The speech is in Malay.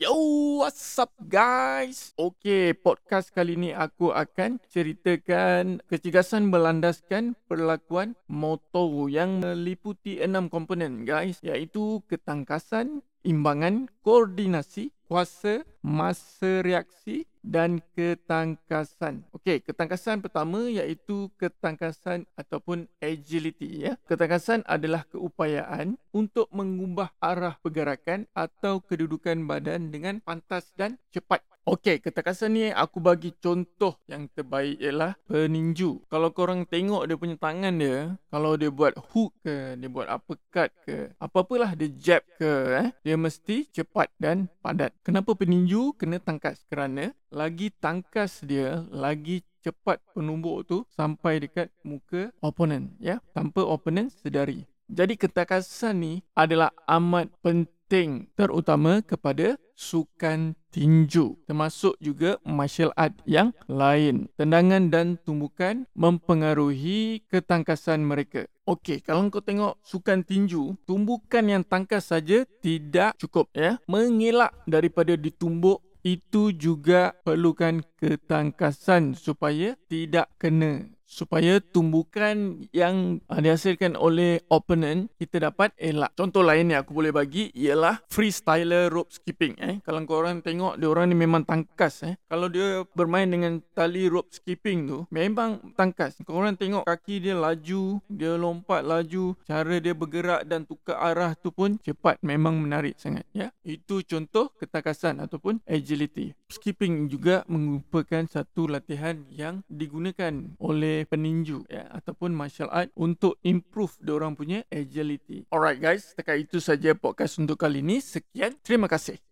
Yo, what's up guys? Okay, podcast kali ni aku akan ceritakan kecergasan berlandaskan perlakuan motor yang meliputi enam komponen guys. Iaitu ketangkasan, imbangan, koordinasi, kuasa, masa reaksi dan ketangkasan. Okey, ketangkasan pertama iaitu ketangkasan ataupun agility ya. Ketangkasan adalah keupayaan untuk mengubah arah pergerakan atau kedudukan badan dengan pantas dan cepat. Okey, ketangkasan ni aku bagi contoh yang terbaik ialah peninju. Kalau korang tengok dia punya tangan dia, kalau dia buat hook ke, dia buat uppercut ke, apa-apalah dia jab ke, eh, dia mesti cepat dan padat. Kenapa peninju kena tangkas? Kerana lagi tangkas dia, lagi cepat penumbuk tu sampai dekat muka opponent, ya, tanpa opponent sedari. Jadi ketangkasan ni adalah amat penting terutama kepada sukan tinju termasuk juga martial art yang lain. Tendangan dan tumbukan mempengaruhi ketangkasan mereka. Okey, kalau kau tengok sukan tinju, tumbukan yang tangkas saja tidak cukup ya. Mengelak daripada ditumbuk itu juga perlukan ketangkasan supaya tidak kena supaya tumbukan yang uh, dihasilkan oleh opponent kita dapat elak. Contoh lain yang aku boleh bagi ialah freestyler rope skipping eh. Kalau korang tengok dia orang ni memang tangkas eh. Kalau dia bermain dengan tali rope skipping tu memang tangkas. Korang tengok kaki dia laju, dia lompat laju, cara dia bergerak dan tukar arah tu pun cepat memang menarik sangat ya. Itu contoh ketangkasan ataupun agility. Skipping juga merupakan satu latihan yang digunakan oleh peninju ya ataupun martial art untuk improve dia orang punya agility. Alright guys, setakat itu saja podcast untuk kali ini. Sekian, terima kasih.